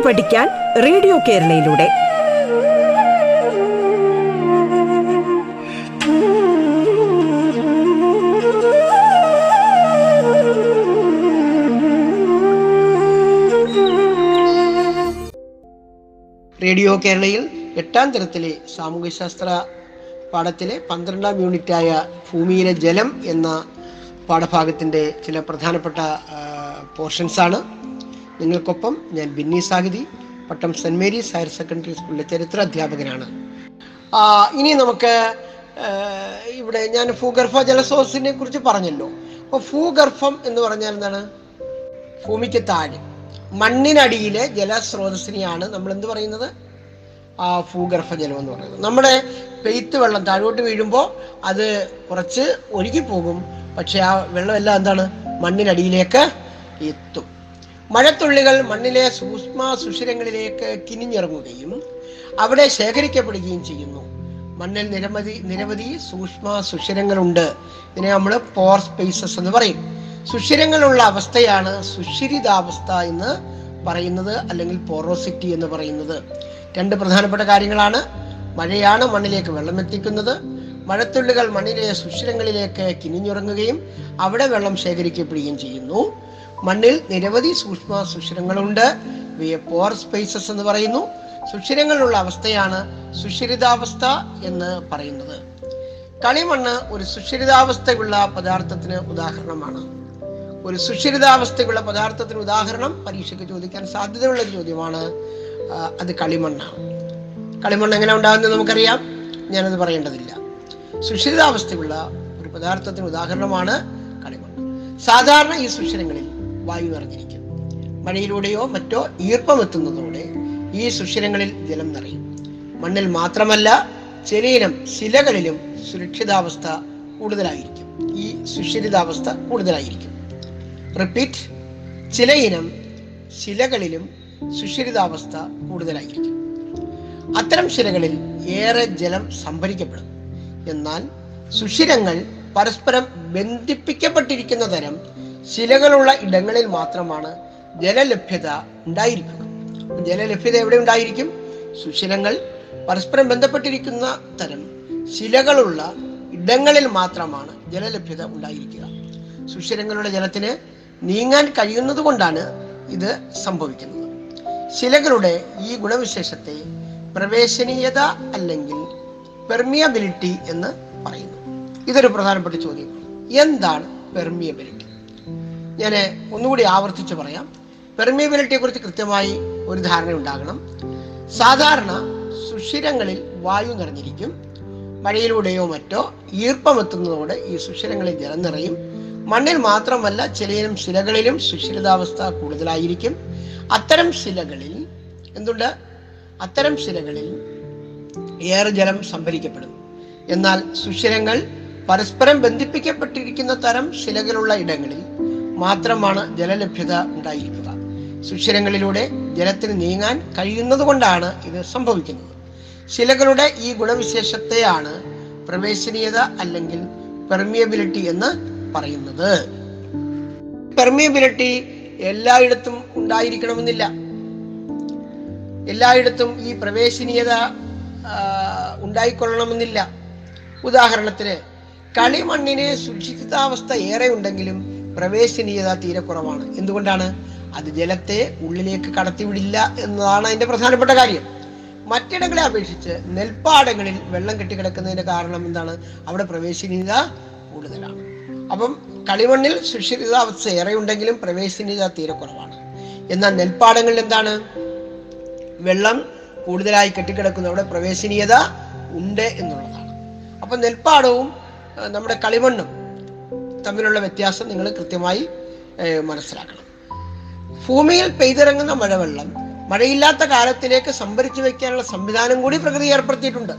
കേട്ടു പഠിക്കാൻ radio കേരളയിലൂടെ. Radio കേരളയിൽ എട്ടാം തരത്തിലെ സാമൂഹ്യശാസ്ത്ര പാഠത്തിലെ പന്ത്രണ്ടാം യൂണിറ്റായ ഭൂമിയിലെ ജലം എന്ന പാഠഭാഗത്തിന്റെ ചില പ്രധാനപ്പെട്ട പോർഷൻസ് ആണ്. നിങ്ങൾക്കൊപ്പം ഞാൻ Binny Sahithi Pattom Saint Mary's higher secondary സ്കൂളിലെ ചരിത്ര അധ്യാപകനാണ്. ഇനി നമുക്ക് ഇവിടെ ഞാൻ ഭൂഗർഭ ജലസ്രോതസ്സിനെ കുറിച്ച് പറഞ്ഞല്ലോ. അപ്പോൾ ഭൂഗർഭം എന്ന് പറഞ്ഞാൽ എന്താണ്? ഭൂമിക്ക് താഴെ. മണ്ണിനടിയിലെ ജലസ്രോതസ്സിനെയാണ് നമ്മൾ എന്ത് പറയുന്നത്? ആ ഭൂഗർഭ ജലം എന്ന് പറയുന്നത്. നമ്മുടെ പെയ്ത്ത് വെള്ളം താഴോട്ട് വീഴുമ്പോൾ അത് കുറച്ച് ഒഴുകി പോകും പക്ഷെ ആ വെള്ളമെല്ലാം എന്താണ്? മണ്ണിനടിയിലേക്ക് എത്തും. മഴത്തുള്ളികൾ മണ്ണിലെ സൂക്ഷ്മ സുഷിരങ്ങളിലേക്ക് കിനിഞ്ഞിറങ്ങുകയും അവിടെ ശേഖരിക്കപ്പെടുകയും ചെയ്യുന്നു. മണ്ണിൽ നിരവധി നിരവധി സൂക്ഷ്മ സുഷിരങ്ങളുണ്ട്. ഇതിനെ നമ്മൾ പോർ സ്പേസസ് എന്ന് പറയും. സുഷിരങ്ങളുള്ള അവസ്ഥയാണ് സുഷിരിതാവസ്ഥ എന്ന് പറയുന്നത് അല്ലെങ്കിൽ പോറോസിറ്റി എന്ന് പറയുന്നത്. രണ്ട് പ്രധാനപ്പെട്ട കാര്യങ്ങളാണ്. മഴയാണ് മണ്ണിലേക്ക് വെള്ളം എത്തിക്കുന്നത്. മഴത്തുള്ളികൾ മണ്ണിലെ സുഷിരങ്ങളിലേക്ക് കിനിഞ്ഞുറങ്ങുകയും അവിടെ വെള്ളം ശേഖരിക്കപ്പെടുകയും ചെയ്യുന്നു. മണ്ണിൽ നിരവധി സൂക്ഷ്മ സുഷിരങ്ങളുണ്ട്. ഇവയെ പോർ സ്പേസസ് എന്ന് പറയുന്നു. സുഷിരങ്ങളുള്ള അവസ്ഥയാണ് സുഷിരിതാവസ്ഥ എന്ന് പറയുന്നത്. കളിമണ്ണ് ഒരു സുഷിരിതാവസ്ഥയുള്ള പദാർത്ഥത്തിന് ഉദാഹരണമാണ്. ഒരു സുഷിരിതാവസ്ഥയുള്ള പദാർത്ഥത്തിന് ഉദാഹരണം പരീക്ഷയ്ക്ക് ചോദിക്കാൻ സാധ്യതയുള്ള ഒരു ചോദ്യമാണ്. അത് കളിമണ്ണാണ്. കളിമണ്ണ് എങ്ങനെ ഉണ്ടാകുന്നത് നമുക്കറിയാം. ഞാനത് പറയേണ്ടതില്ല. സുഷിരിതാവസ്ഥയുള്ള ഒരു പദാർത്ഥത്തിന് ഉദാഹരണമാണ് കളിമണ്ണ്. സാധാരണ ഈ സുഷിരങ്ങളിൽ വായു നിറഞ്ഞിരിക്കും. മഴയിലൂടെയോ മറ്റോ ഈർപ്പമെത്തുന്നതോടെ ഈ സുഷിരങ്ങളിൽ ജലം നിറയും. മണ്ണിൽ മാത്രമല്ല ചെലീനം ശിലകളിലും സുരക്ഷിതാവസ്ഥ കൂടുതലായിരിക്കും. ഈ സുഷിരിതാവസ്ഥ കൂടുതലായിരിക്കും. റിപ്പീറ്റ് ചിലയിനം ശിലകളിലും സുഷിരിതാവസ്ഥ കൂടുതലായിരിക്കും. അത്തരം ശിലകളിൽ ഏറെ ജലം സംഭരിക്കപ്പെടും. എന്നാൽ സുഷിരങ്ങൾ പരസ്പരം ബന്ധിപ്പിക്കപ്പെട്ടിരിക്കുന്ന തരം ശിലകളുള്ള ഇടങ്ങളിൽ മാത്രമാണ് ജലലഭ്യത ഉണ്ടായിരിക്കുക ജലലഭ്യത എവിടെ ഉണ്ടായിരിക്കും? സുശിലങ്ങൾ പരസ്പരം ബന്ധപ്പെട്ടിരിക്കുന്ന തരം ശിലകളുള്ള ഇടങ്ങളിൽ മാത്രമാണ് ജലലഭ്യത ഉണ്ടായിരിക്കുക. സുശിലങ്ങളുടെ ജലത്തിന് നീങ്ങാൻ കഴിയുന്നത് കൊണ്ടാണ് ഇത് സംഭവിക്കുന്നത്. ശിലകളുടെ ഈ ഗുണവിശേഷത്തെ പ്രവേശനീയത അല്ലെങ്കിൽ പെർമിയബിലിറ്റി എന്ന് പറയുന്നു. ഇതൊരു പ്രധാനപ്പെട്ട ചോദ്യം. എന്താണ് പെർമിയബിലിറ്റി? ഞാൻ ഒന്നുകൂടി ആവർത്തിച്ച് പറയാം. പെർമിയബിലിറ്റിയെ കുറിച്ച് കൃത്യമായി ഒരു ധാരണ ഉണ്ടാകണം. സാധാരണ സുഷിരങ്ങളിൽ വായു നിറഞ്ഞിരിക്കും. മഴയിലൂടെയോ മറ്റോ ഈർപ്പമെത്തുന്നതോടെ ഈ സുഷിരങ്ങളിൽ ജലം നിറയും. മണ്ണിൽ മാത്രമല്ല ചിലയിലും ശിലകളിലും സുഷിരിതാവസ്ഥ കൂടുതലായിരിക്കും. അത്തരം ശിലകളിൽ എന്തുണ്ട്? അത്തരം ശിലകളിൽ ഏറെ ജലം സംഭരിക്കപ്പെടുന്നു. എന്നാൽ സുഷിരങ്ങൾ പരസ്പരം ബന്ധിപ്പിക്കപ്പെട്ടിരിക്കുന്ന തരം ശിലകളുള്ള ഇടങ്ങളിൽ മാത്രമാണ് ജലലഭ്യത ഉണ്ടായിരിക്കുക. സുഷിരങ്ങളിലൂടെ ജലത്തിന് നീങ്ങാൻ കഴിയുന്നത് കൊണ്ടാണ് ഇത് സംഭവിക്കുന്നത്. ശിലകളുടെ ഈ ഗുണവിശേഷത്തെയാണ് പ്രവേശനീയത അല്ലെങ്കിൽ പെർമിയബിലിറ്റി എന്ന് പറയുന്നത്. പെർമിയബിലിറ്റി എല്ലായിടത്തും ഉണ്ടായിരിക്കണമെന്നില്ല. എല്ലായിടത്തും ഈ പ്രവേശനീയത ഉണ്ടായിക്കൊള്ളണമെന്നില്ല. ഉദാഹരണത്തിന് കളിമണ്ണിന് സുരക്ഷിതാവസ്ഥ ഏറെ ഉണ്ടെങ്കിലും പ്രവേശനീയത തീരെ കുറവാണ്. എന്തുകൊണ്ടാണ്? അത് ജലത്തെ ഉള്ളിലേക്ക് കടത്തിവിടില്ല എന്നതാണ് അതിന്റെ പ്രധാനപ്പെട്ട കാര്യം. മറ്റിടങ്ങളെ അപേക്ഷിച്ച് നെൽപ്പാടങ്ങളിൽ വെള്ളം കെട്ടിക്കിടക്കുന്നതിന്റെ കാരണം എന്താണ്? അവിടെ പ്രവേശനീയത കൂടുതലാണ്. അപ്പം കളിമണ്ണിൽ സുരക്ഷിതാവസ്ഥ ഏറെ ഉണ്ടെങ്കിലും പ്രവേശനീയത തീരെ കുറവാണ്. എന്നാൽ നെൽപ്പാടങ്ങളിൽ എന്താണ്? വെള്ളം കൂടുതലായി കെട്ടിക്കിടക്കുന്ന. അവിടെ പ്രവേശനീയത ഉണ്ട് എന്നുള്ളതാണ്. അപ്പം നെൽപ്പാടവും നമ്മുടെ കളിമണ്ണും തമ്മിലുള്ള വ്യത്യാസം നിങ്ങൾ കൃത്യമായി മനസ്സിലാക്കണം. ഭൂമിയിൽ പെയ്തിറങ്ങുന്ന മഴവെള്ളം മഴയില്ലാത്ത കാലത്തിലേക്ക് സംഭരിച്ചു വെക്കാനുള്ള സംവിധാനം കൂടി പ്രകൃതി ഏർപ്പെടുത്തിയിട്ടുണ്ട്.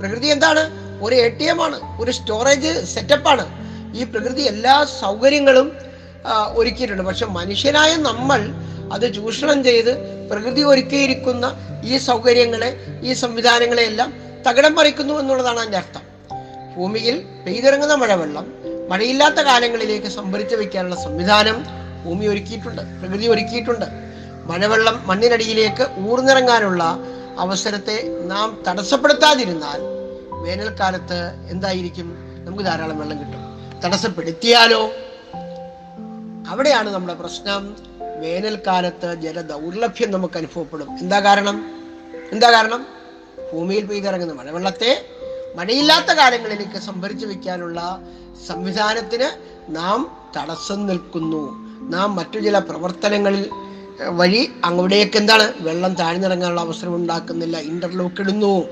പ്രകൃതി എന്താണ്? ഒരു എ ടി എം ആണ് ഒരു സ്റ്റോറേജ് സെറ്റപ്പാണ്. ഈ പ്രകൃതി എല്ലാ സൗകര്യങ്ങളും ഒരുക്കിയിട്ടുണ്ട്. പക്ഷെ മനുഷ്യനായ നമ്മൾ അത് ചൂഷണം ചെയ്ത് പ്രകൃതി ഒരുക്കിയിരിക്കുന്ന ഈ സൗകര്യങ്ങളെ ഈ സംവിധാനങ്ങളെ എല്ലാം തകിടം മറിക്കുന്നു എന്നുള്ളതാണ് അതിന്റെ അർത്ഥം. ഭൂമിയിൽ പെയ്തിറങ്ങുന്ന മഴവെള്ളം മഴയില്ലാത്ത കാലങ്ങളിലേക്ക് സംഭരിച്ചു വെക്കാനുള്ള സംവിധാനം ഭൂമി ഒരുക്കിയിട്ടുണ്ട് പ്രകൃതി ഒരുക്കിയിട്ടുണ്ട്. മഴവെള്ളം മണ്ണിനടിയിലേക്ക് ഊർന്നിറങ്ങാനുള്ള അവസരത്തെ നാം തടസ്സപ്പെടുത്താതിരുന്നാൽ വേനൽക്കാലത്ത് എന്തായിരിക്കും? നമുക്ക് ധാരാളം വെള്ളം കിട്ടും. തടസ്സപ്പെടുത്തിയാലോ? അവിടെയാണ് നമ്മുടെ പ്രശ്നം. വേനൽക്കാലത്ത് ജലദൗർലഭ്യം നമുക്ക് അനുഭവപ്പെടും. എന്താ കാരണം? എന്താ കാരണം? ഭൂമിയിൽ പെയ്തിറങ്ങുന്ന മഴവെള്ളത്തെ മഴയില്ലാത്ത കാലങ്ങളിലേക്ക് സംഭരിച്ചു വെക്കാനുള്ള സംവിധാനത്തിന് നാം തടസ്സം നിൽക്കുന്നു. നാം മറ്റു ചില പ്രവർത്തനങ്ങളിൽ വഴി അങ്ങോട്ടേക്ക് എന്താണ് വെള്ളം താഴ്ന്നിറങ്ങാനുള്ള അവസരം ഉണ്ടാക്കുന്നില്ല. ഇന്റർലോക്ക് ഇടുന്നു.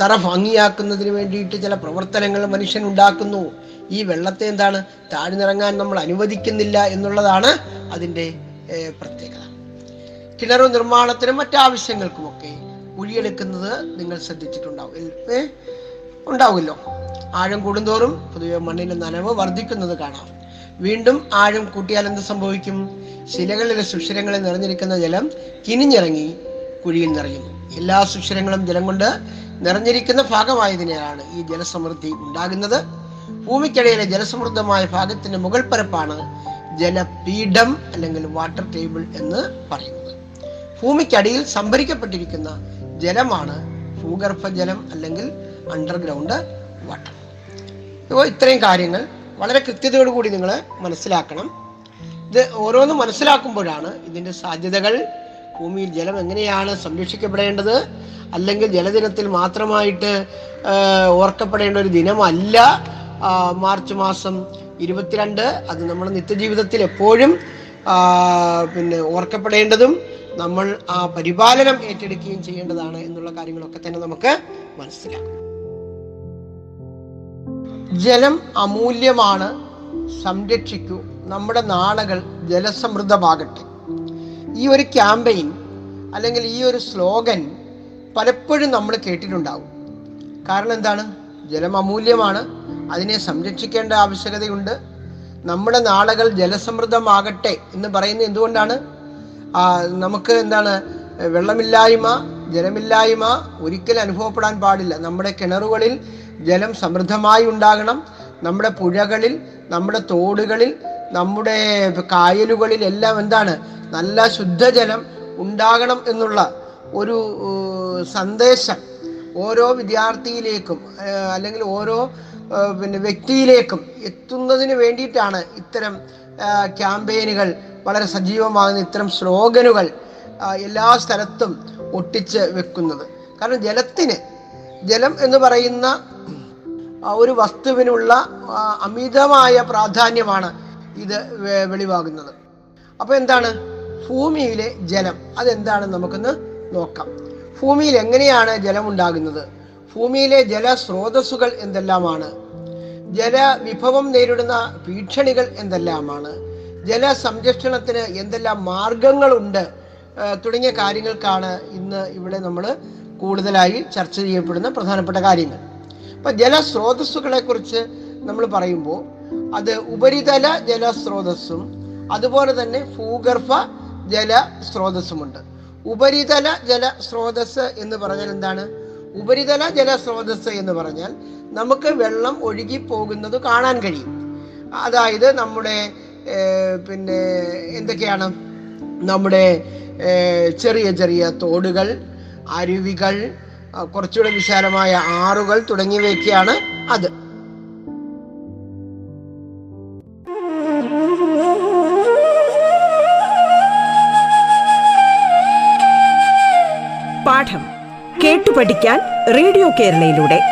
തറ ഭംഗിയാക്കുന്നതിന് വേണ്ടിയിട്ട് ചില പ്രവർത്തനങ്ങൾ മനുഷ്യൻ ഉണ്ടാക്കുന്നു. ഈ വെള്ളത്തെ എന്താണ് താഴ്ന്നിറങ്ങാൻ നമ്മൾ അനുവദിക്കുന്നില്ല എന്നുള്ളതാണ് അതിന്റെ പ്രത്യേകത. കിണർ നിർമ്മാണത്തിനും മറ്റാവശ്യങ്ങൾക്കുമൊക്കെ കുഴിയെടുക്കുന്നത് നിങ്ങൾ ശ്രദ്ധിച്ചിട്ടുണ്ടാവും. ഏ? ഉണ്ടാവുമല്ലോ. ആഴം കൂടുന്തോറും പൊതുവെ മണ്ണിന്റെ നനവ് വർദ്ധിക്കുന്നത് കാണാം. വീണ്ടും ആഴം കൂട്ടിയാൽ എന്ത് സംഭവിക്കും? ശിലകളിലെ സുഷിരങ്ങളിൽ നിറഞ്ഞിരിക്കുന്ന ജലം കിനിഞ്ഞിറങ്ങി കുഴിയിൽ നിറയും. എല്ലാ സുഷിരങ്ങളും ജലം കൊണ്ട് നിറഞ്ഞിരിക്കുന്ന ഭാഗമായതിനാലാണ് ഈ ജലസമൃദ്ധി ഉണ്ടാകുന്നത്. ഭൂമിക്കടിയിലെ ജലസമൃദ്ധമായ ഭാഗത്തിന്റെ മുകൾ പരപ്പാണ് ജലപീഠം അല്ലെങ്കിൽ വാട്ടർ ടേബിൾ എന്ന് പറയുന്നത്. ഭൂമിക്കടിയിൽ സംഭരിക്കപ്പെട്ടിരിക്കുന്ന ജലമാണ്. ഭൂഗർഭജലം അല്ലെങ്കിൽ അണ്ടർഗ്രൗണ്ട് വാട്ടർ ഇപ്പോൾ ഇത്രയും കാര്യങ്ങൾ വളരെ കൃത്യതയോടുകൂടി നിങ്ങൾ മനസ്സിലാക്കണം. ഇത് ഓരോന്നും മനസ്സിലാക്കുമ്പോഴാണ് ഇതിന്റെ സാധ്യതകൾ ഭൂമിയിൽ ജലം എങ്ങനെയാണ് സംരക്ഷിക്കപ്പെടേണ്ടത് അല്ലെങ്കിൽ ജലദിനത്തിൽ മാത്രമായിട്ട് ഓർക്കപ്പെടേണ്ട ഒരു ദിനമല്ല മാർച്ച് മാസം ഇരുപത്തിരണ്ട്. അത് നമ്മുടെ നിത്യജീവിതത്തിൽ എപ്പോഴും പിന്നെ ഓർക്കപ്പെടേണ്ടതും നമ്മൾ ആ പരിപാലനം ഏറ്റെടുക്കുകയും ചെയ്യേണ്ടതാണ് എന്നുള്ള കാര്യങ്ങളൊക്കെ തന്നെ നമുക്ക് മനസ്സിലാക്കാം. ജലം അമൂല്യമാണ്. സംരക്ഷിക്കൂ. നമ്മുടെ നാളകൾ ജലസമൃദ്ധമാകട്ടെ. ഈ ഒരു ക്യാമ്പയിൻ അല്ലെങ്കിൽ ഈ ഒരു സ്ലോഗൻ പലപ്പോഴും നമ്മൾ കേട്ടിട്ടുണ്ടാവും. കാരണം എന്താണ്? ജലം അമൂല്യമാണ്. അതിനെ സംരക്ഷിക്കേണ്ട ആവശ്യകതയുണ്ട്. നമ്മുടെ നാളകൾ ജലസമൃദ്ധമാകട്ടെ എന്ന് പറയുന്നത് എന്തുകൊണ്ടാണ്? നമുക്ക് എന്താണ് വെള്ളമില്ലായ്മ ജലമില്ലായ്മ ഒരിക്കലും അനുഭവപ്പെടാൻ പാടില്ല. നമ്മുടെ കിണറുകളിൽ ജലം സമൃദ്ധമായി ഉണ്ടാകണം. നമ്മുടെ പുഴകളിൽ നമ്മുടെ തോടുകളിൽ നമ്മുടെ കായലുകളിൽ എല്ലാം എന്താണ് നല്ല ശുദ്ധജലം ഉണ്ടാകണം എന്നുള്ള ഒരു സന്ദേശം ഓരോ വിദ്യാർത്ഥിയിലേക്കും അല്ലെങ്കിൽ ഓരോ പിന്നെ വ്യക്തിയിലേക്കും എത്തുന്നതിന് വേണ്ടിയിട്ടാണ് ഇത്തരം ക്യാമ്പയിനുകൾ വളരെ സജീവമാകുന്ന ഇത്തരം സ്ലോഗനുകൾ എല്ലാ സ്ഥലത്തും ഒട്ടിച്ച് വെക്കുന്നത്. കാരണം ജലത്തിന് ജലം എന്ന് പറയുന്ന ഒരു വസ്തുവിനുള്ള അമിതമായ പ്രാധാന്യമാണ് ഇത് വെളിവാകുന്നത്. അപ്പൊ എന്താണ്? ഭൂമിയിലെ ജലം. അതെന്താണ്? നമുക്കൊന്ന് നോക്കാം. ഭൂമിയിൽ എങ്ങനെയാണ് ജലം ഉണ്ടാകുന്നത് ഭൂമിയിലെ ജലസ്രോതസ്സുകൾ എന്തെല്ലാമാണ്? ജല ജലവിഭവം നേരിടുന്ന ഭീഷണികൾ എന്തെല്ലാമാണ്? ജല സംരക്ഷണത്തിന് എന്തെല്ലാം മാർഗങ്ങളുണ്ട് തുടങ്ങിയ കാര്യങ്ങൾക്കാണ് ഇന്ന് ഇവിടെ നമ്മൾ കൂടുതലായി ചർച്ച ചെയ്യപ്പെടുന്ന പ്രധാനപ്പെട്ട കാര്യങ്ങൾ. അപ്പൊ ജലസ്രോതസ്സുകളെ കുറിച്ച് നമ്മൾ പറയുമ്പോൾ അത് ഉപരിതല ജലസ്രോതസ്സും അതുപോലെ തന്നെ ഭൂഗർഭ ജല സ്രോതസ്സുമുണ്ട് ഉപരിതല ജല സ്രോതസ് എന്ന് പറഞ്ഞാൽ എന്താണ്? ഉപരിതല ജല സ്രോതസ് എന്ന് പറഞ്ഞാൽ നമുക്ക് വെള്ളം ഒഴുകി പോകുന്നത് കാണാൻ കഴിയും. അതായത് നമ്മുടെ പിന്നെ എന്തൊക്കെയാണ് നമ്മുടെ ചെറിയ ചെറിയ തോടുകൾ അരുവികൾ കുറച്ചുകൂടെ വിശാലമായ ആറുകൾ തുടങ്ങിയവയൊക്കെയാണ് അത്. പാഠം കേട്ടു പഠിക്കാൻ റേഡിയോ കേരളയിലൂടെ.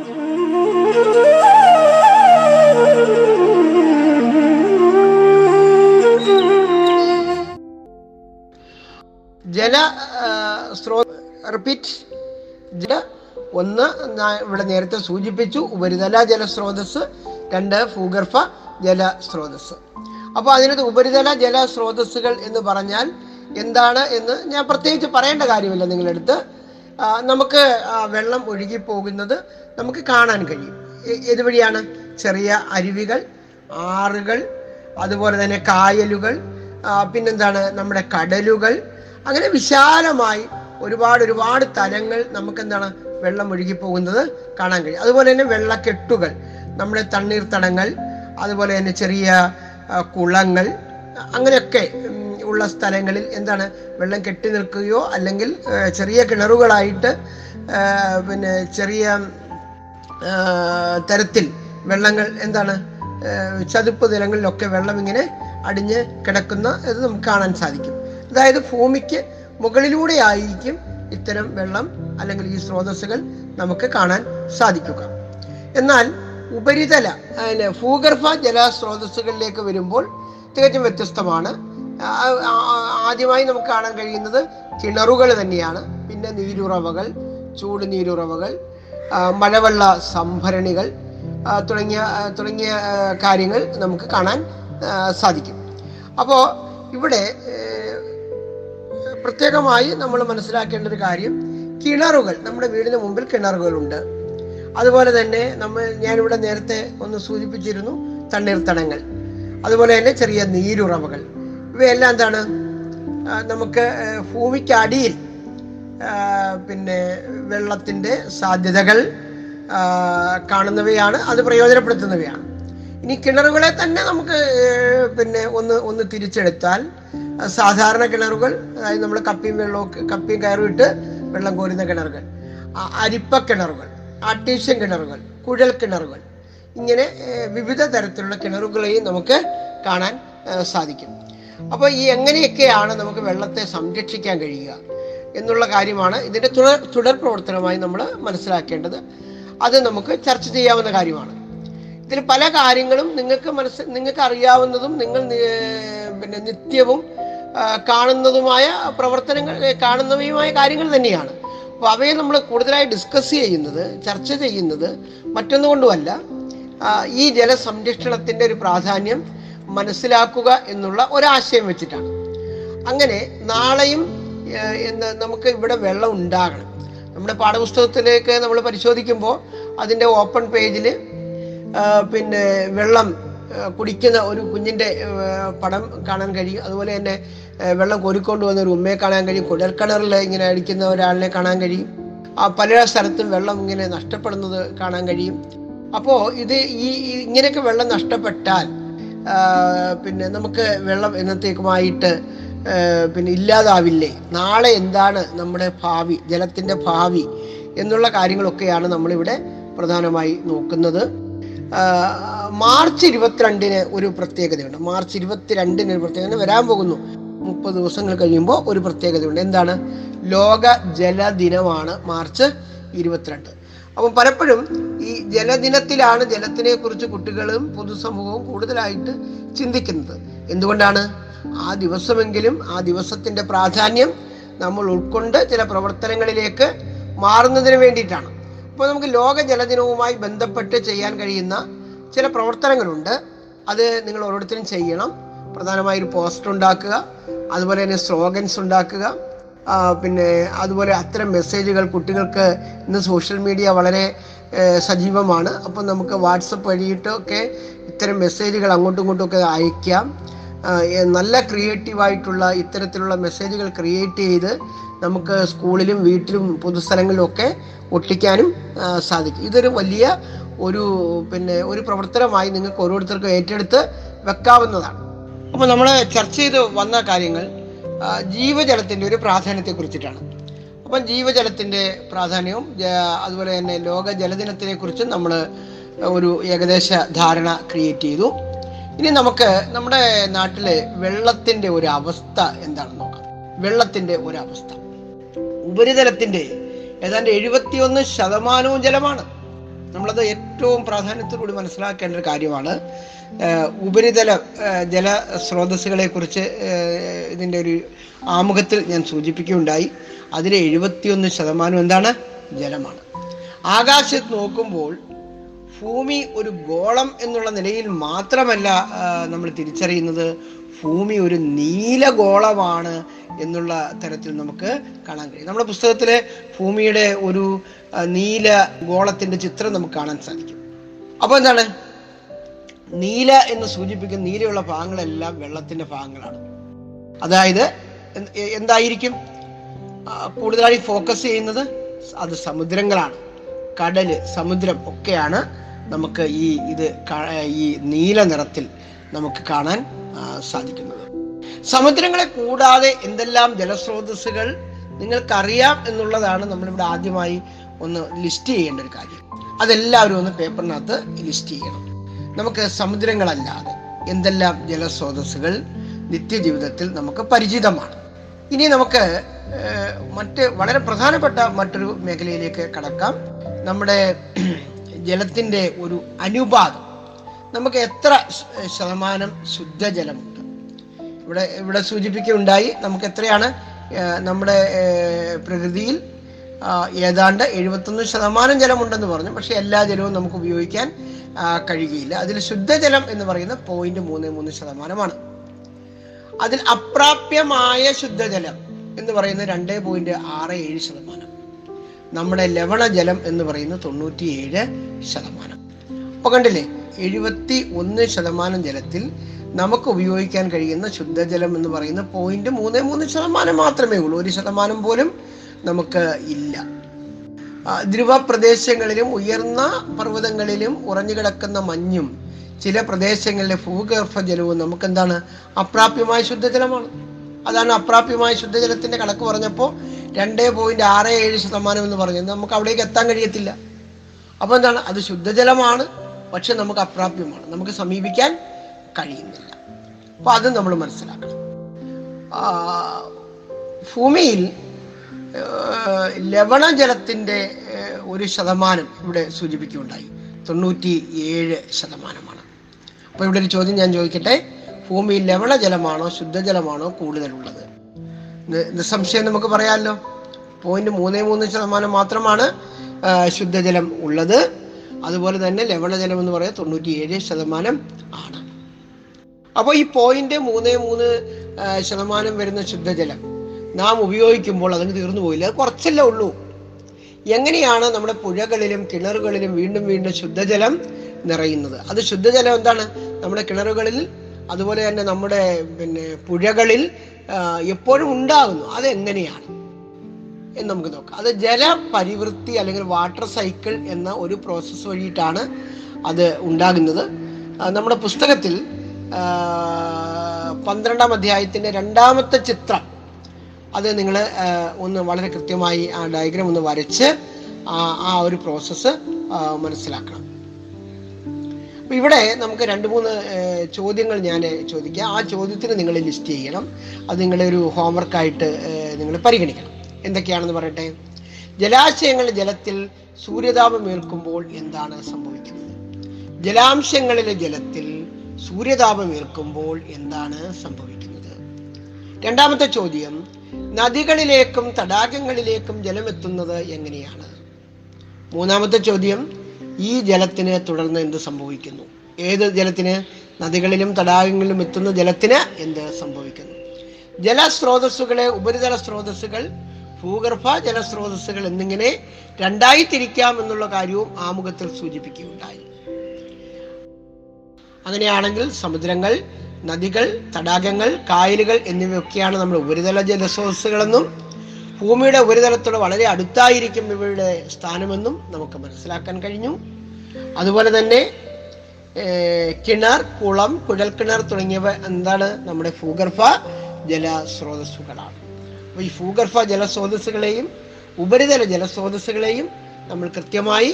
ജല സ്രോ റിപ്പീറ്റ് ജല ഒന്ന് ഇവിടെ നേരത്തെ സൂചിപ്പിച്ചു. ഉപരിതല ജലസ്രോതസ് രണ്ട് ഭൂഗർഭ ജലസ്രോതസ് അപ്പോൾ അതിനകത്ത് ഉപരിതല ജല സ്രോതസ്സുകൾ എന്ന് പറഞ്ഞാൽ എന്താണ് എന്ന് ഞാൻ പ്രത്യേകിച്ച് പറയേണ്ട കാര്യമില്ല നിങ്ങളെടുത്ത്. നമുക്ക് വെള്ളം ഒഴുകി പോകുന്നത് നമുക്ക് കാണാൻ കഴിയും. എ- ഏത് വഴിയാണ് ചെറിയ അരുവികൾ ആറുകൾ അതുപോലെ തന്നെ കായലുകൾ പിന്നെന്താണ്? നമ്മുടെ കടലുകൾ. അങ്ങനെ വിശാലമായി ഒരുപാട് ഒരുപാട് തലങ്ങൾ നമുക്ക് എന്താണ് വെള്ളം ഒഴുകി പോകുന്നത് കാണാൻ കഴിയും. അതുപോലെ തന്നെ വെള്ളക്കെട്ടുകൾ നമ്മുടെ തണ്ണീർത്തടങ്ങൾ അതുപോലെ തന്നെ ചെറിയ കുളങ്ങൾ അങ്ങനെയൊക്കെ ഉള്ള സ്ഥലങ്ങളിൽ എന്താണ്? വെള്ളം കെട്ടി നിൽക്കുകയോ അല്ലെങ്കിൽ ചെറിയ കിണറുകളായിട്ട് പിന്നെ ചെറിയ തരത്തിൽ വെള്ളങ്ങൾ എന്താണ് ചതുപ്പ് നിലങ്ങളിലൊക്കെ വെള്ളം ഇങ്ങനെ അടിഞ്ഞ് കിടക്കുന്ന ഇത് നമുക്ക് കാണാൻ സാധിക്കും. അതായത് ഭൂമിക്ക് മുകളിലൂടെ ആയിരിക്കും ഇത്തരം വെള്ളം അല്ലെങ്കിൽ ഈ സ്രോതസ്സുകൾ നമുക്ക് കാണാൻ സാധിക്കുക. എന്നാൽ ഉപരിതല അതിന് ഭൂഗർഭ ജലസ്രോതസ്സുകളിലേക്ക് വരുമ്പോൾ തികച്ചും വ്യത്യസ്തമാണ്. ആദ്യമായി നമുക്ക് കാണാൻ കഴിയുന്നത് കിണറുകൾ തന്നെയാണ്. പിന്നെ നീരുറവകൾ ചൂട് നീരുറവകൾ മഴവെള്ള സംഭരണികൾ തുടങ്ങിയ തുടങ്ങിയ കാര്യങ്ങൾ നമുക്ക് കാണാൻ സാധിക്കും. അപ്പോൾ ഇവിടെ പ്രത്യേകമായി നമ്മൾ മനസ്സിലാക്കേണ്ട ഒരു കാര്യം കിണറുകൾ നമ്മുടെ വീടിന് മുമ്പിൽ കിണറുകളുണ്ട്. അതുപോലെ തന്നെ നമ്മൾ ഞാനിവിടെ നേരത്തെ ഒന്ന് സൂചിപ്പിച്ചിരുന്നു തണ്ണീർത്തടങ്ങൾ. അതുപോലെ തന്നെ ചെറിയ നീരുറവകൾ. ഇവയെല്ലാം എന്താണ്? നമുക്ക് ഭൂമിക്കടിയിൽ പിന്നെ വെള്ളത്തിന്റെ സാധ്യതകൾ കാണുന്നവയാണ് അത് പ്രയോജനപ്പെടുത്തുന്നവയാണ്. ഇനി കിണറുകളെ തന്നെ നമുക്ക് പിന്നെ ഒന്ന് ഒന്ന് തിരിച്ചെടുത്താൽ സാധാരണ കിണറുകൾ അതായത് നമ്മൾ കപ്പിയും വെള്ളവും കപ്പിയും കയറും ഇട്ട് വെള്ളം കോരുന്ന കിണറുകൾ അരിപ്പ കിണറുകൾ ആർട്ടീഷ്യൻ കിണറുകൾ കുഴൽ കിണറുകൾ ഇങ്ങനെ വിവിധ തരത്തിലുള്ള കിണറുകളെയും നമുക്ക് കാണാൻ സാധിക്കും. അപ്പോൾ ഈ എങ്ങനെയൊക്കെയാണ് നമുക്ക് വെള്ളത്തെ സംരക്ഷിക്കാൻ കഴിയുക? എന്നുള്ള കാര്യമാണ് ഇതിന്റെ തുടർ തുടർ പ്രവർത്തനമായി നമ്മൾ മനസ്സിലാക്കേണ്ടത്. അത് നമുക്ക് ചർച്ച ചെയ്യാവുന്ന കാര്യമാണ്. ഇതിൽ പല കാര്യങ്ങളും നിങ്ങൾക്ക് മനസ്സ് നിങ്ങൾക്ക് അറിയാവുന്നതും നിങ്ങൾ പിന്നെ നിത്യവും കാണുന്നതുമായ പ്രവർത്തനങ്ങൾ കാണുന്നവയുമായ കാര്യങ്ങൾ തന്നെയാണ്. അപ്പോൾ അവയെ നമ്മൾ കൂടുതലായി ഡിസ്കസ് ചെയ്യുന്നത് ചർച്ച ചെയ്യുന്നത് മറ്റൊന്നുകൊണ്ടുമല്ല ഈ ജലസംരക്ഷണത്തിന്റെ ഒരു പ്രാധാന്യം മനസ്സിലാക്കുക എന്നുള്ള ഒരാശയം വെച്ചിട്ടാണ്. അങ്ങനെ നാളെയും എന്ന് നമുക്ക് ഇവിടെ വെള്ളം ഉണ്ടാകണം. നമ്മുടെ പാഠപുസ്തകത്തിലേക്ക് നമ്മൾ പരിശോധിക്കുമ്പോൾ അതിന്റെ ഓപ്പൺ പേജിൽ പിന്നെ വെള്ളം കുടിക്കുന്ന ഒരു കുഞ്ഞിന്റെ പടം കാണാൻ കഴിയും. അതുപോലെ തന്നെ വെള്ളം കോരിക്കൊണ്ട് വന്ന ഒരു ഉമ്മയെ കാണാൻ കഴിയും. കുടൽക്കിണറിൽ ഇങ്ങനെ അടിക്കുന്ന ഒരാളിനെ കാണാൻ കഴിയും. ആ പല സ്ഥലത്തും വെള്ളം ഇങ്ങനെ നഷ്ടപ്പെടുന്നത് കാണാൻ കഴിയും. അപ്പോൾ ഇത് ഈ ഇങ്ങനെയൊക്കെ വെള്ളം നഷ്ടപ്പെട്ടാൽ പിന്നെ നമുക്ക് വെള്ളം എന്നത്തേക്കുമായിട്ട് പിന്നെ ഇല്ലാതാവില്ലേ? നാളെ എന്താണ് നമ്മുടെ ഭാവി ജലത്തിന്റെ ഭാവി എന്നുള്ള കാര്യങ്ങളൊക്കെയാണ് നമ്മളിവിടെ പ്രധാനമായി നോക്കുന്നത്. മാർച്ച് ഇരുപത്തിരണ്ടിന് ഒരു പ്രത്യേകതയുണ്ട്. മാർച്ച് ഇരുപത്തിരണ്ടിന് ഒരു പ്രത്യേകത. വരാൻ പോകുന്നു. മുപ്പത് ദിവസങ്ങൾ കഴിയുമ്പോൾ ഒരു പ്രത്യേകതയുണ്ട്. എന്താണ്? ലോക ജലദിനമാണ് മാർച്ച് ഇരുപത്തിരണ്ട്. അപ്പം പലപ്പോഴും ഈ ജലദിനത്തിലാണ് ജലത്തിനെ കുറിച്ച് കുട്ടികളും പൊതുസമൂഹവും കൂടുതലായിട്ട് ചിന്തിക്കുന്നത്. എന്തുകൊണ്ടാണ്? ആ ദിവസമെങ്കിലും ആ ദിവസത്തിന്റെ പ്രാധാന്യം നമ്മൾ ഉൾക്കൊണ്ട് ചില പ്രവർത്തനങ്ങളിലേക്ക് മാറുന്നതിന് വേണ്ടിയിട്ടാണ്. അപ്പോൾ നമുക്ക് ലോക ജലദിനവുമായി ബന്ധപ്പെട്ട് ചെയ്യാൻ കഴിയുന്ന ചില പ്രവർത്തനങ്ങളുണ്ട്. അത് നിങ്ങൾ ഓരോരുത്തരും ചെയ്യണം. പ്രധാനമായി ഒരു പോസ്റ്റർ ഉണ്ടാക്കുക അതുപോലെ തന്നെ സ്ലോഗൻസ് ഉണ്ടാക്കുക പിന്നെ അതുപോലെ അത്തരം മെസ്സേജുകൾ കുട്ടികൾക്ക് ഇന്ന് സോഷ്യൽ മീഡിയ വളരെ സജീവമാണ്. അപ്പം നമുക്ക് വാട്സപ്പ് വഴിയിട്ടൊക്കെ ഇത്തരം മെസ്സേജുകൾ അങ്ങോട്ടും ഇങ്ങോട്ടും ഒക്കെ അയക്കാം. നല്ല ക്രിയേറ്റീവായിട്ടുള്ള ഇത്തരത്തിലുള്ള മെസ്സേജുകൾ ക്രിയേറ്റ് ചെയ്ത് നമുക്ക് സ്കൂളിലും വീട്ടിലും പൊതുസ്ഥലങ്ങളിലും ഒക്കെ ഒട്ടിക്കാനും സാധിക്കും. ഇതൊരു വലിയ ഒരു പിന്നെ ഒരു പ്രവർത്തനമായി നിങ്ങൾക്ക് ഓരോരുത്തർക്കും ഏറ്റെടുത്ത് വെക്കാവുന്നതാണ്. അപ്പോൾ നമ്മൾ ചർച്ച ചെയ്ത് വന്ന കാര്യങ്ങൾ ജീവജലത്തിന്റെ ഒരു പ്രാധാന്യത്തെ കുറിച്ചിട്ടാണ്. അപ്പം ജീവജലത്തിന്റെ പ്രാധാന്യവും അതുപോലെ തന്നെ ലോക ജലദിനത്തിനെ കുറിച്ചും നമ്മൾ ഒരു ഏകദേശ ധാരണ ക്രിയേറ്റ് ചെയ്തു. ഇനി നമുക്ക് നമ്മുടെ നാട്ടിലെ വെള്ളത്തിന്റെ ഒരു അവസ്ഥ എന്താണെന്ന് നോക്കാം. വെള്ളത്തിന്റെ ഒരു അവസ്ഥ. ഉപരിതലത്തിന്റെ ഏതാണ്ട് എഴുപത്തിയൊന്ന് ശതമാനവും ജലമാണ്. നമ്മളത് ഏറ്റവും പ്രാധാന്യത്തോടുകൂടി മനസ്സിലാക്കേണ്ട ഒരു കാര്യമാണ്. ഉപരിതല ജല സ്രോതസ്സുകളെ കുറിച്ച് ഇതിന്റെ ഒരു ആമുഖത്തിൽ ഞാൻ സൂചിപ്പിക്കുകയുണ്ടായി. അതിലെ എഴുപത്തിയൊന്ന് ശതമാനം എന്താണ്? ജലമാണ്. ആകാശത്ത് നോക്കുമ്പോൾ ഭൂമി ഒരു ഗോളം എന്നുള്ള നിലയിൽ മാത്രമല്ല നമ്മൾ തിരിച്ചറിയുന്നത് ഭൂമി ഒരു നീലഗോളമാണ് എന്നുള്ള തരത്തിൽ നമുക്ക് കാണാൻ കഴിയും. നമ്മുടെ പുസ്തകത്തിലെ ഭൂമിയുടെ ഒരു നീല ഗോളത്തിന്റെ ചിത്രം നമുക്ക് കാണാൻ സാധിക്കും. അപ്പോൾ എന്താണ്? നീല എന്ന് സൂചിപ്പിക്കുന്ന നീലയുള്ള ഭാഗങ്ങളെല്ലാം വെള്ളത്തിന്റെ ഭാഗങ്ങളാണ്. അതായത് എന്തായിരിക്കും? കൂടുതലായി ഫോക്കസ് ചെയ്യുന്നത് അത് സമുദ്രങ്ങളാണ്. കടൽ സമുദ്രം ഒക്കെയാണ് നമുക്ക് ഈ ഇത് ഈ നീല നിറത്തിൽ നമുക്ക് കാണാൻ സാധിക്കുന്നത്. സമുദ്രങ്ങളെ കൂടാതെ എന്തെല്ലാം ജലസ്രോതസ്സുകൾ നിങ്ങൾക്കറിയാം എന്നുള്ളതാണ് നമ്മളിവിടെ ആദ്യമായി ഒന്ന് ലിസ്റ്റ് ചെയ്യേണ്ട ഒരു കാര്യം. അതെല്ലാവരും ഒന്ന് പേപ്പറിനകത്ത് ലിസ്റ്റ് ചെയ്യണം. നമുക്ക് സമുദ്രങ്ങളല്ലാതെ എന്തെല്ലാം ജലസ്രോതസ്സുകൾ നിത്യജീവിതത്തിൽ നമുക്ക് പരിചിതമാണ്. ഇനി നമുക്ക് മറ്റ് വളരെ പ്രധാനപ്പെട്ട മറ്റൊരു മേഖലയിലേക്ക് കടക്കാം. നമ്മുടെ ജലത്തിന്റെ ഒരു അനുപാതം. നമുക്ക് എത്ര ശതമാനം ശുദ്ധജലമുണ്ട് ഇവിടെ ഇവിടെ സൂചിപ്പിക്കുകയുണ്ടായി നമുക്ക് എത്രയാണ്? നമ്മുടെ പ്രകൃതിയിൽ ഏതാണ്ട് എഴുപത്തൊന്ന് ശതമാനം ജലമുണ്ടെന്ന് പറഞ്ഞു. പക്ഷേ എല്ലാ ജലവും നമുക്ക് ഉപയോഗിക്കാൻ കഴിയുകയില്ല. അതിൽ ശുദ്ധജലം എന്ന് പറയുന്ന പോയിന്റ് മൂന്ന് മൂന്ന് ശതമാനമാണ്. അതിൽ അപ്രാപ്യമായ ശുദ്ധജലം എന്ന് പറയുന്നത് രണ്ട് പോയിന്റ് ആറ് ഏഴ് ശതമാനം. നമ്മുടെ ലവണ ജലം എന്ന് പറയുന്നത് തൊണ്ണൂറ്റിയേഴ് ശതമാനം. അപ്പൊ കണ്ടില്ലേ എഴുപത്തി ഒന്ന് ശതമാനം ജലത്തിൽ നമുക്ക് ഉപയോഗിക്കാൻ കഴിയുന്ന ശുദ്ധജലം എന്ന് പറയുന്ന പോയിന്റ് മൂന്ന് മൂന്ന് ശതമാനം മാത്രമേ ഉള്ളൂ. ഒരു ശതമാനം പോലും നമുക്ക് ഇല്ല. ധ്രുവ പ്രദേശങ്ങളിലും ഉയർന്ന പർവതങ്ങളിലും ഉറഞ്ഞുകിടക്കുന്ന മഞ്ഞും ചില പ്രദേശങ്ങളിലെ ഭൂഗർഭ ജലവും നമുക്ക് എന്താണ് അപ്രാപ്യമായ ശുദ്ധജലമാണ്. അതാണ് അപ്രാപ്യമായ ശുദ്ധജലത്തിന്റെ കണക്ക് പറഞ്ഞപ്പോൾ രണ്ടേ പോയിന്റ് ആറ് ഏഴ് ശതമാനം എന്ന് പറഞ്ഞു. നമുക്ക് അവിടേക്ക് എത്താൻ കഴിയത്തില്ല. അപ്പൊ എന്താണ്? അത് ശുദ്ധജലമാണ്. പക്ഷെ നമുക്ക് അപ്രാപ്യമാണ്. നമുക്ക് സമീപിക്കാൻ കഴിയുന്നില്ല. അപ്പൊ അത് നമ്മൾ മനസ്സിലാക്കണം. ഭൂമിയിൽ ലവണ ലവണജലത്തിന്റെ ഏഹ്, ഒരു ശതമാനം ഇവിടെ സൂചിപ്പിക്കുകയുണ്ടായി. തൊണ്ണൂറ്റി ഏഴ് ശതമാനമാണ്. അപ്പൊ ഇവിടെ ഒരു ചോദ്യം ഞാൻ ചോദിക്കട്ടെ? ഭൂമിയിൽ ലവണജലമാണോ ശുദ്ധജലമാണോ കൂടുതലുള്ളത്? നിസ്സംശയം നമുക്ക് പറയാമല്ലോ പോയിന്റ് മൂന്ന് മൂന്ന് ശതമാനം മാത്രമാണ് ശുദ്ധജലം ഉള്ളത്. അതുപോലെ തന്നെ ലവണജലം എന്ന് പറയുന്നത് തൊണ്ണൂറ്റിയേഴ് ശതമാനം ആണ്. അപ്പോൾ ഈ പോയിന്റ് മൂന്ന് മൂന്ന് ശതമാനം വരുന്ന ശുദ്ധജലം നാം ഉപയോഗിക്കുമ്പോൾ അതിന് തീർന്നു പോയില്ല. അത് കുറച്ചല്ലേ ഉള്ളൂ. എങ്ങനെയാണ് നമ്മുടെ പുഴകളിലും കിണറുകളിലും വീണ്ടും വീണ്ടും ശുദ്ധജലം നിറയുന്നത്? അത് ശുദ്ധജലം എന്താണ്? നമ്മുടെ കിണറുകളിൽ അതുപോലെ തന്നെ നമ്മുടെ പിന്നെ പുഴകളിൽ എപ്പോഴും ഉണ്ടാകുന്നു. അതെങ്ങനെയാണ്? എന്ന് നമുക്ക് നോക്കാം. അത് ജലപരിവൃത്തി അല്ലെങ്കിൽ വാട്ടർ സൈക്കിൾ എന്ന ഒരു പ്രോസസ്സ് വഴിയിട്ടാണ് അത് ഉണ്ടാകുന്നത്. നമ്മുടെ പുസ്തകത്തിൽ പന്ത്രണ്ടാം അധ്യായത്തിന്റെ രണ്ടാമത്തെ ചിത്രം അത് നിങ്ങൾ ഒന്ന് വളരെ കൃത്യമായി ആ ഡയഗ്രാം ഒന്ന് വരച്ച് ആ ഒരു പ്രോസസ്സ് മനസ്സിലാക്കണം. അപ്പൊ ഇവിടെ നമുക്ക് രണ്ട് മൂന്ന് ചോദ്യങ്ങൾ ഞാൻ ചോദിക്കാം. ആ ചോദ്യത്തിന് നിങ്ങൾ ലിസ്റ്റ് ചെയ്യണം. അത് നിങ്ങളുടെ ഒരു ഹോംവർക്കായിട്ട് നിങ്ങൾ പരിഗണിക്കണം. എന്തൊക്കെയാണെന്ന് പറയട്ടെ? ജലാശയങ്ങൾ ജലത്തിൽ സൂര്യതാപം ഏൽക്കുമ്പോൾ എന്താണ് സംഭവിക്കുന്നത്? ജലാംശങ്ങളിലെ ജലത്തിൽ സൂര്യതാപം ഏൽക്കുമ്പോൾ എന്താണ് സംഭവിക്കുന്നത്? രണ്ടാമത്തെ ചോദ്യം നദികളിലേക്കും തടാകങ്ങളിലേക്കും ജലമെത്തുന്നത് എങ്ങനെയാണ്? മൂന്നാമത്തെ ചോദ്യം ഈ ജലത്തിനെ തുടർന്ന് എന്ത് സംഭവിക്കുന്നു? ഏത് ജലത്തിന്? നദികളിലും തടാകങ്ങളിലും എത്തുന്ന ജലത്തിന് എന്ത് സംഭവിക്കുന്നു? ജലസ്രോതസ്സുകളെ ഉപരിതല സ്രോതസ്സുകൾ ഭൂഗർഭ ജലസ്രോതസ്സുകൾ എന്നിങ്ങനെ രണ്ടായി തിരിക്കാം എന്നുള്ള കാര്യവും ആമുഖത്തിൽ സൂചിപ്പിക്കുകയുണ്ടായി. അങ്ങനെയാണെങ്കിൽ സമുദ്രങ്ങൾ നദികൾ തടാകങ്ങൾ കായലുകൾ എന്നിവയൊക്കെയാണ് നമ്മൾ ഉപരിതല ജലസ്രോതസ്സുകളെന്നും ഭൂമിയുടെ ഉപരിതലത്തോട് വളരെ അടുത്തായിരിക്കും ഇവയുടെ സ്ഥാനമെന്നും നമുക്ക് മനസ്സിലാക്കാൻ കഴിഞ്ഞു. അതുപോലെ തന്നെ കിണർ കുളം കുഴൽക്കിണർ തുടങ്ങിയവ എന്താണ് നമ്മുടെ ഭൂഗർഭ ജലസ്രോതസ്സുകളാണ്. അപ്പോൾ ഈ ഭൂഗർഭ ജലസ്രോതസ്സുകളെയും ഉപരിതല ജലസ്രോതസ്സുകളെയും നമ്മൾ കൃത്യമായി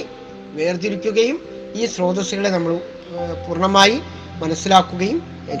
വേർതിരിക്കുകയും ഈ സ്രോതസ്സുകളെ നമ്മൾ പൂർണമായി മനസ്സിലാക്കുകയും ഏർ,